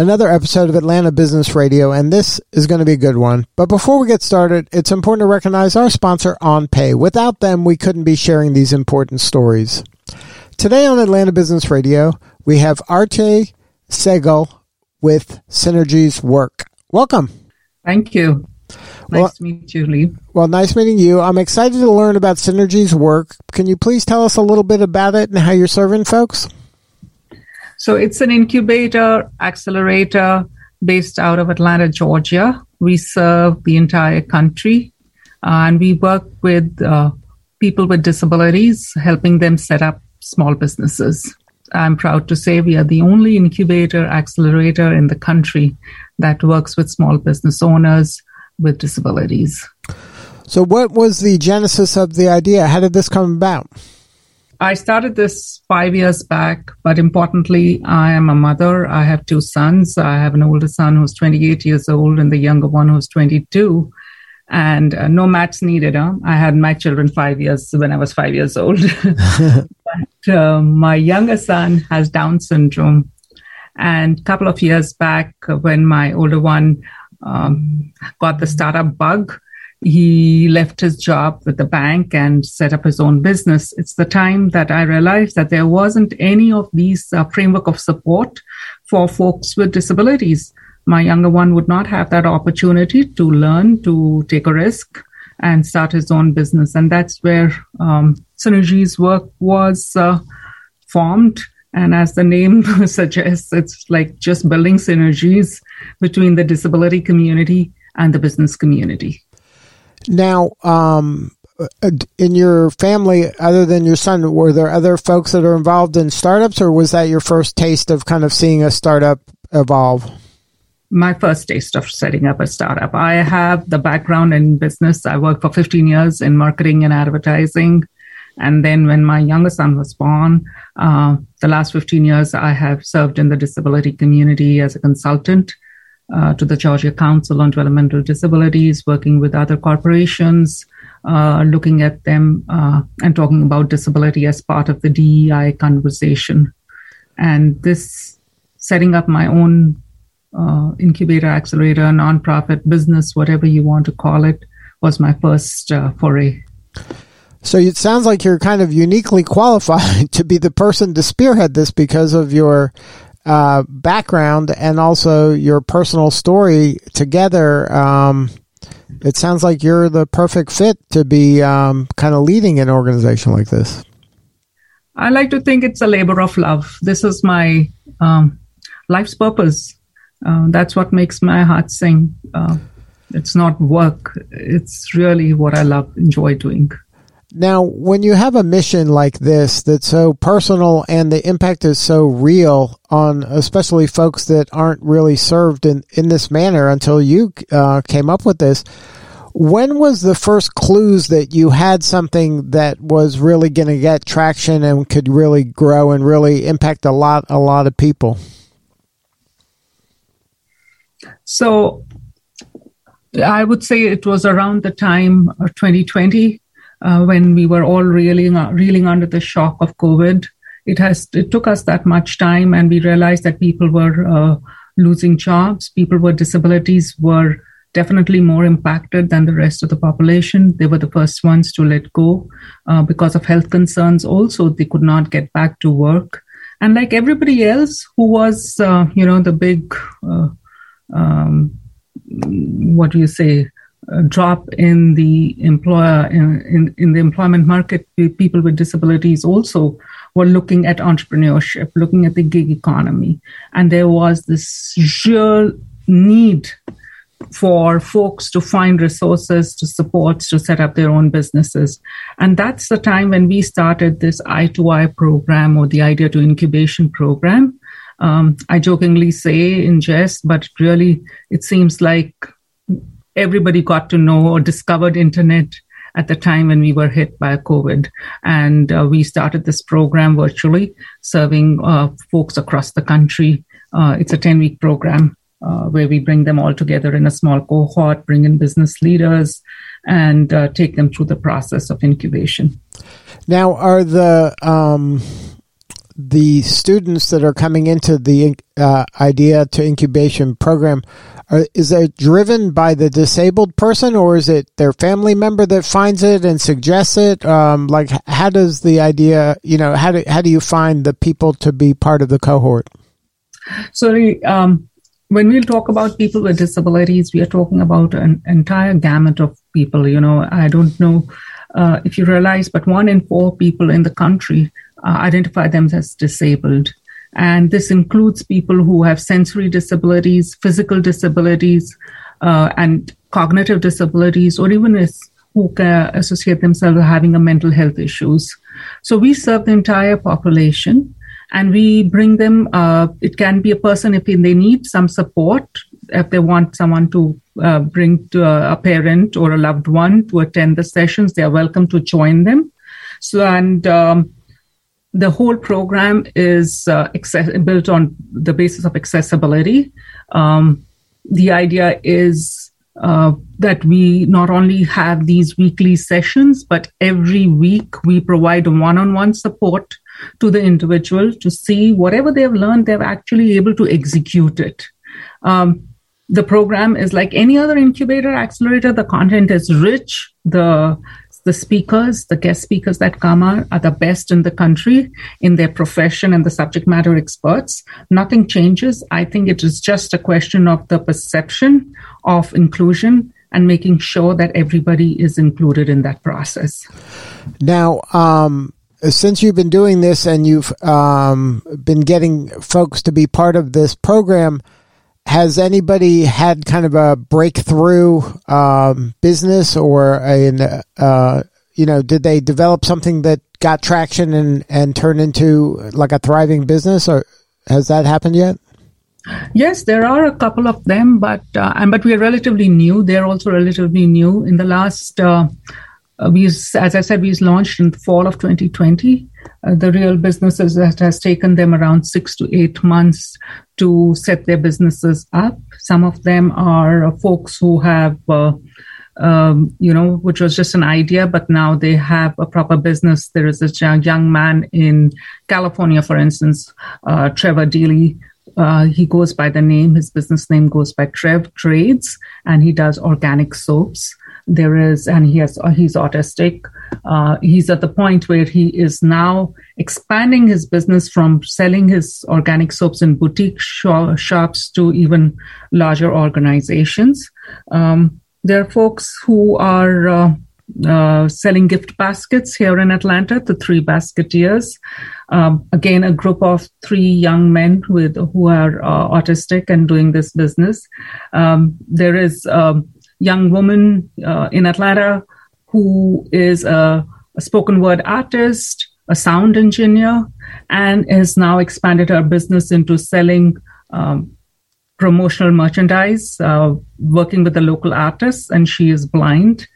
another episode of Atlanta Business Radio, and this is going to be a good one. But before we get started, it's important to recognize our sponsor, OnPay. Without them, we couldn't be sharing these important stories. Today on Atlanta Business Radio, we have Arti Segal with Synergies Work. Welcome. Thank you. Nice well, to meet you, Lee. Well, nice meeting you. I'm excited to learn about Synergies Work. Can you please tell us a little bit about it and how you're serving folks? So it's an incubator, accelerator based out of Atlanta, Georgia. We serve the entire country uh, and we work with uh, people with disabilities, helping them set up small businesses. I'm proud to say we are the only incubator accelerator in the country that works with small business owners with disabilities. So, what was the genesis of the idea? How did this come about? I started this five years back, but importantly, I am a mother. I have two sons. I have an older son who's 28 years old and the younger one who's 22. And uh, no maths needed. Huh? I had my children five years when I was five years old. but uh, my younger son has Down syndrome. And a couple of years back, when my older one um, got the startup bug, he left his job with the bank and set up his own business. It's the time that I realized that there wasn't any of these uh, framework of support for folks with disabilities. My younger one would not have that opportunity to learn, to take a risk and start his own business. And that's where um, Synergies work was uh, formed. And as the name suggests, it's like just building synergies between the disability community and the business community. Now, um, uh, in your family, other than your son, were there other folks that are involved in startups, or was that your first taste of kind of seeing a startup evolve? My first taste of setting up a startup. I have the background in business. I worked for 15 years in marketing and advertising. And then when my younger son was born, uh, the last 15 years, I have served in the disability community as a consultant uh, to the Georgia Council on Developmental Disabilities, working with other corporations, uh, looking at them uh, and talking about disability as part of the DEI conversation. And this setting up my own uh, incubator, accelerator, nonprofit business, whatever you want to call it, was my first uh, foray. So it sounds like you're kind of uniquely qualified to be the person to spearhead this because of your uh, background and also your personal story together, um, it sounds like you're the perfect fit to be um, kind of leading an organization like this. I like to think it's a labor of love. This is my um, life's purpose. Uh, that's what makes my heart sing. Uh, it's not work. It's really what I love, enjoy doing. Now, when you have a mission like this that's so personal and the impact is so real on especially folks that aren't really served in, in this manner until you uh, came up with this, when was the first clues that you had something that was really going to get traction and could really grow and really impact a lot a lot of people? So I would say it was around the time of 2020 uh, when we were all reeling, uh, reeling under the shock of COVID. It has it took us that much time, and we realized that people were uh, losing jobs. People with disabilities were definitely more impacted than the rest of the population. They were the first ones to let go uh, because of health concerns. Also, they could not get back to work, and like everybody else who was, uh, you know, the big, uh, um, what do you say? Drop in the employer in, in, in, the employment market people with disabilities also were looking at entrepreneurship looking at the gig economy. And there was this real need for folks to find resources to support to set up their own businesses. And that's the time when we started this i2i program or the idea to incubation program. Um, i jokingly say in jest but really it seems like everybody got to know or discovered internet at the time when we were hit by COVID. And uh, we started this program virtually, serving uh, folks across the country. Uh, it's a 10 week program uh, where we bring them all together in a small cohort, bring in business leaders, and uh, take them through the process of incubation. Now, are the um, the students that are coming into the uh, idea to incubation program is it driven by the disabled person or is it their family member that finds it and suggests it? Um, like how does the idea you know how do, how do you find the people to be part of the cohort? So um, when we talk about people with disabilities we are talking about an entire gamut of people you know. I don't know uh, if you realize but one in four people in the country uh, identify them as disabled. And this includes people who have sensory disabilities, physical disabilities, uh, and cognitive disabilities, or even who can associate themselves with having a mental health issues. So we serve the entire population and we bring them, uh, it can be a person if they need some support, if they want someone to uh, bring to a, a, parent or a loved one to attend the sessions, they are welcome to join them. So, and um, the whole program is uh, access- built on the basis of accessibility. Um, the idea is uh, that we not only have these weekly sessions, but every week we provide one on one support to the individual to see whatever they've learned, they're actually able to execute it. Um, the program is like any other incubator accelerator, the content is rich, the the speakers, the guest speakers that come are, are the best in the country in their profession and the subject matter experts. Nothing changes. I think it is just a question of the perception of inclusion and making sure that everybody is included in that process. Now, um, since you've been doing this and you've um, been getting folks to be part of this program, has anybody had kind of a breakthrough um, business or a, uh, you know, did they develop something that got traction and, and turned into like a thriving business or has that happened yet? Yes, there are a couple of them, but uh, and but we are relatively new. They're also relatively new. In the last, uh, we as I said, we launched in the fall of 2020. Uh, the real businesses that has taken them around six to eight months to set their businesses up. Some of them are uh, folks who have, uh, um, you know, which was just an idea, but now they have a proper business. There is a young man in California, for instance, uh, Trevor Deely. Uh, he goes by the name, his business name goes by Trev Trades, and he does organic soaps there is and he has he's autistic uh, he's at the point where he is now expanding his business from selling his organic soaps in boutique sh- shops to even larger organizations um, there are folks who are uh, uh, selling gift baskets here in Atlanta, the three basketeers. Um, again, a group of three young men with who are uh, autistic and doing this business. Um, there is um, young woman uh, in Atlanta who is a, a, spoken word artist, a sound engineer, and has now expanded her business into selling um, promotional merchandise, uh, working with the local artists, and she is blind.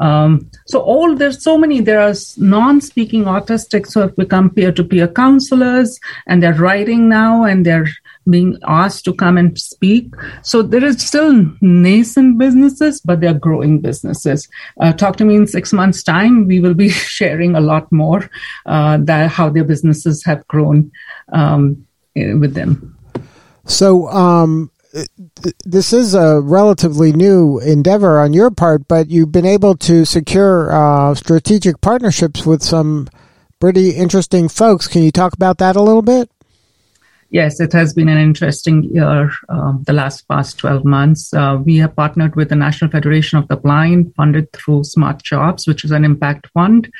Um, so all there's so many. There are non-speaking autistics who have become peer-to-peer counselors, and they're writing now, and they're being asked to come and speak. So there is still nascent businesses, but they're growing businesses. Uh, talk to me in six months' time. We will be sharing a lot more uh, that how their businesses have grown um, eh, with them. So um, this is a relatively new endeavor on your part, but you've been able to secure uh, strategic partnerships with some pretty interesting folks. Can you talk about that a little bit? Yes, it has been an interesting year, um, the last past 12 months. Uh, we have partnered with the National Federation of the Blind, funded through Smart Jobs, which is an impact fund.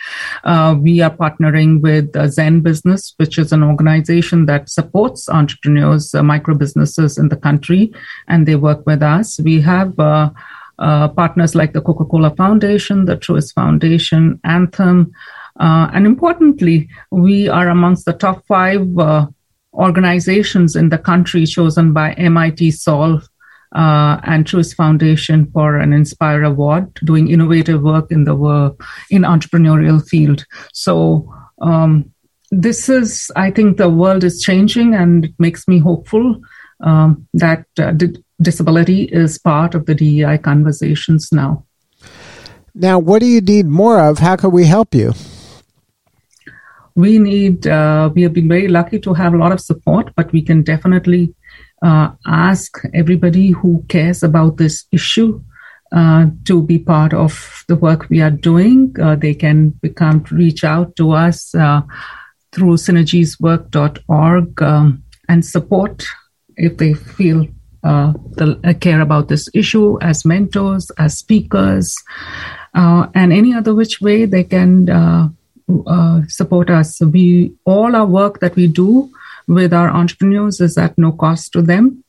Uh, we are partnering with uh, ZenBusiness, which is an organization that supports entrepreneurs, uh, micro businesses in the country, and they work with us. We have uh, uh, partners like the Coca Cola Foundation, the Truist Foundation, Anthem. and importantly, we are amongst the top five organizations in the country chosen by MIT Solve uh, and Truist Foundation for an Inspire Award, doing innovative work in the work, in entrepreneurial field. So um, this is, I think, the world is changing, and it makes me hopeful um, that uh, di- disability is part of the DEI conversations now. Now, what do you need more of? How can we help you? We need, uh, we have been very lucky to have a lot of support, but we can definitely uh, ask everybody who cares about this issue uh, to be part of the work we are doing. Uh, they can become reach out to us uh, through synergieswork.org um, and support if they feel uh, the, uh, care about this issue as mentors, as speakers, and any other which way they can support us. We all our work that we do with our entrepreneurs is at no cost to them.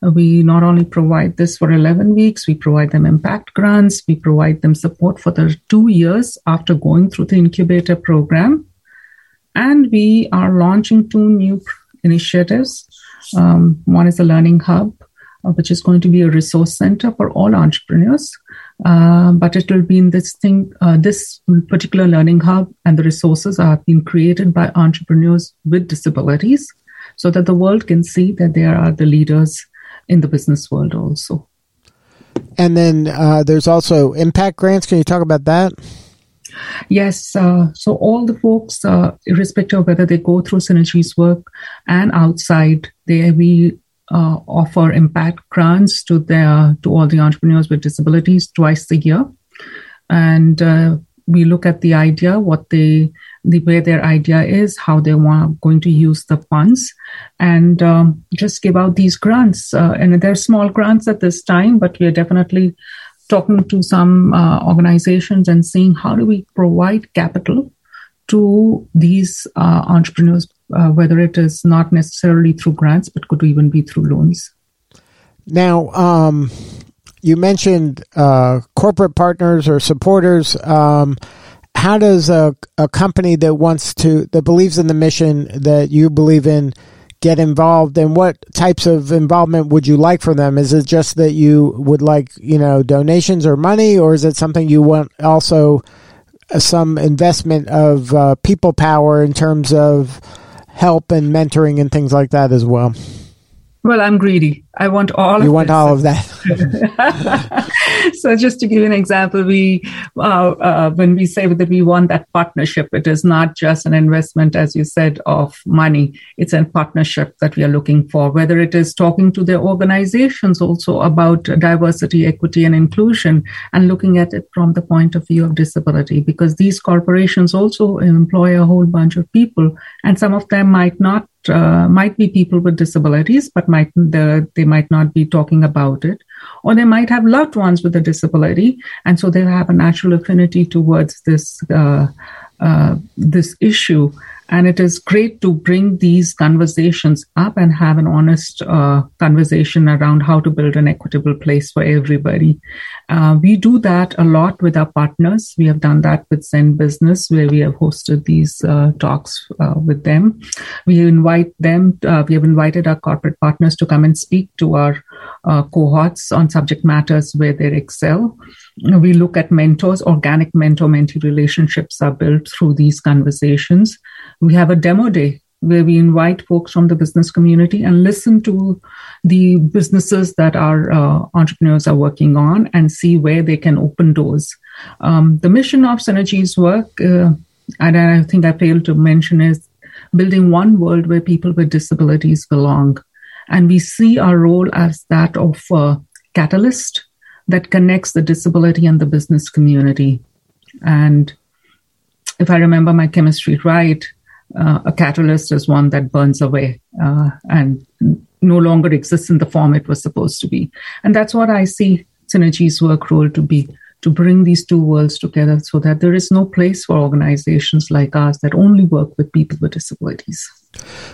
We not only provide this for 11 weeks, we provide them impact grants, we provide them support for the two years after going through the incubator program. And we are launching two new initiatives. Um, one is a learning hub, uh, which is going to be a resource center for all entrepreneurs. Uh, but it will be in this thing, uh, this particular learning hub and the resources are being created by entrepreneurs with disabilities so that the world can see that they are the leaders in the business world also. And then uh, there's also impact grants. Can you talk about that? Yes. Uh, so all the folks, uh, irrespective of whether they go through Synergies work and outside, they we uh, offer impact grants to their to all the entrepreneurs with disabilities twice a year, and uh, we look at the idea, what they the way their idea is, how they want going to use the funds, and um, just give out these grants. Uh, and they're small grants at this time, but we are definitely talking to some uh, organizations and seeing how do we provide capital to these uh, entrepreneurs, uh, whether it is not necessarily through grants, but could even be through loans. Now, um, you mentioned uh, corporate partners or supporters. Um, how does a, a company that wants to, that believes in the mission that you believe in, get involved and what types of involvement would you like for them is it just that you would like you know donations or money or is it something you want also some investment of uh, people power in terms of help and mentoring and things like that as well. Well, I'm greedy. I want all. You want this. all of that. so, just to give you an example, we uh, uh, when we say that we want that partnership, it is not just an investment, as you said, of money. It's a partnership that we are looking for. Whether it is talking to their organizations also about diversity, equity, and inclusion, and looking at it from the point of view of disability, because these corporations also employ a whole bunch of people, and some of them might not uh, might be people with disabilities, but might the, they might not be talking about it, or they might have loved ones with a disability, and so they have a natural affinity towards this uh, uh, this issue. And it is great to bring these conversations up and have an honest uh, conversation around how to build an equitable place for everybody. Uh, we do that a lot with our partners. We have done that with ZenBusiness, where we have hosted these uh, talks uh, with them. We invite them, uh, we have invited our corporate partners to come and speak to our uh, cohorts on subject matters where they excel. We look at mentors, organic mentor mentee relationships are built through these conversations. We have a demo day where we invite folks from the business community and listen to the businesses that our uh, entrepreneurs are working on and see where they can open doors. Um, the mission of Synergies work, uh, and I think I failed to mention, is building one world where people with disabilities belong. And we see our role as that of a catalyst that connects the disability and the business community. And if I remember my chemistry right, uh, a catalyst is one that burns away uh, and no longer exists in the form it was supposed to be. And that's what I see Synergies work role to be to bring these two worlds together so that there is no place for organizations like us that only work with people with disabilities.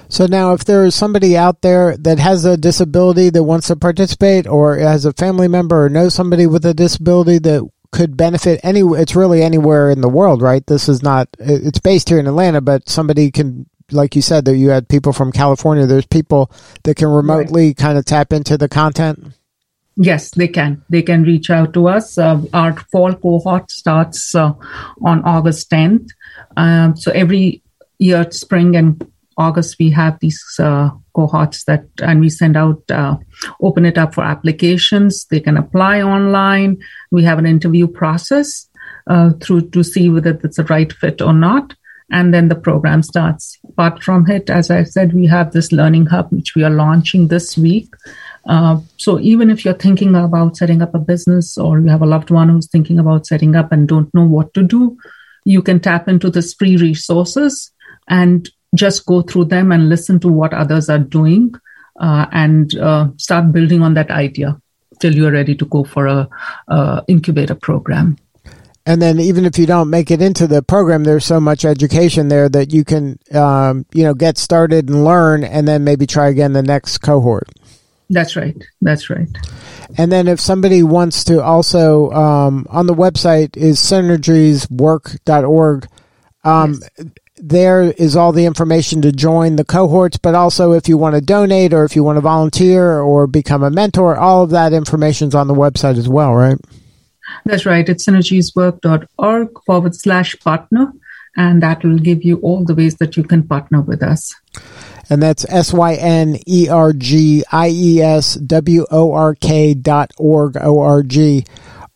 So now, if there is somebody out there that has a disability that wants to participate, or has a family member or knows somebody with a disability that could benefit any it's really anywhere in the world right this is not it's based here in atlanta but somebody can like you said that you had people from california there's people that can remotely right. kind of tap into the content Yes, they can. They can reach out to us. Uh, our fall cohort starts uh, on August 10th. Um, so every year, spring and August, we have these uh, cohorts that, and we send out, uh, open it up for applications. They can apply online. We have an interview process uh, through to see whether it's a right fit or not. And then the program starts. Apart from it, as I said, we have this learning hub, which we are launching this week. Uh, so even if you're thinking about setting up a business or you have a loved one who's thinking about setting up and don't know what to do, you can tap into this free resources and just go through them and listen to what others are doing uh, and uh, start building on that idea till you're ready to go for a, a incubator program. And then even if you don't make it into the program, there's so much education there that you can, um, you know, get started and learn, and then maybe try again the next cohort. That's right. That's right. And then if somebody wants to also um, on the website is synergieswork.org. Um, yes. There is all the information to join the cohorts, but also if you want to donate or if you want to volunteer or become a mentor, all of that information is on the website as well, right? That's right. It's synergieswork.org forward slash partner, and that will give you all the ways that you can partner with us and that's S Y N E R G I E S W O R K dot org O R G.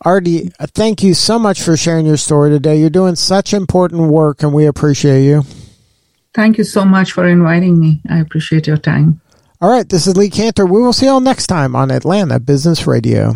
Arti, thank you so much for sharing your story today. You're doing such important work, and we appreciate you. Thank you so much for inviting me. I appreciate your time. All right, this is Lee Kantor. We will see you all next time on Atlanta Business Radio.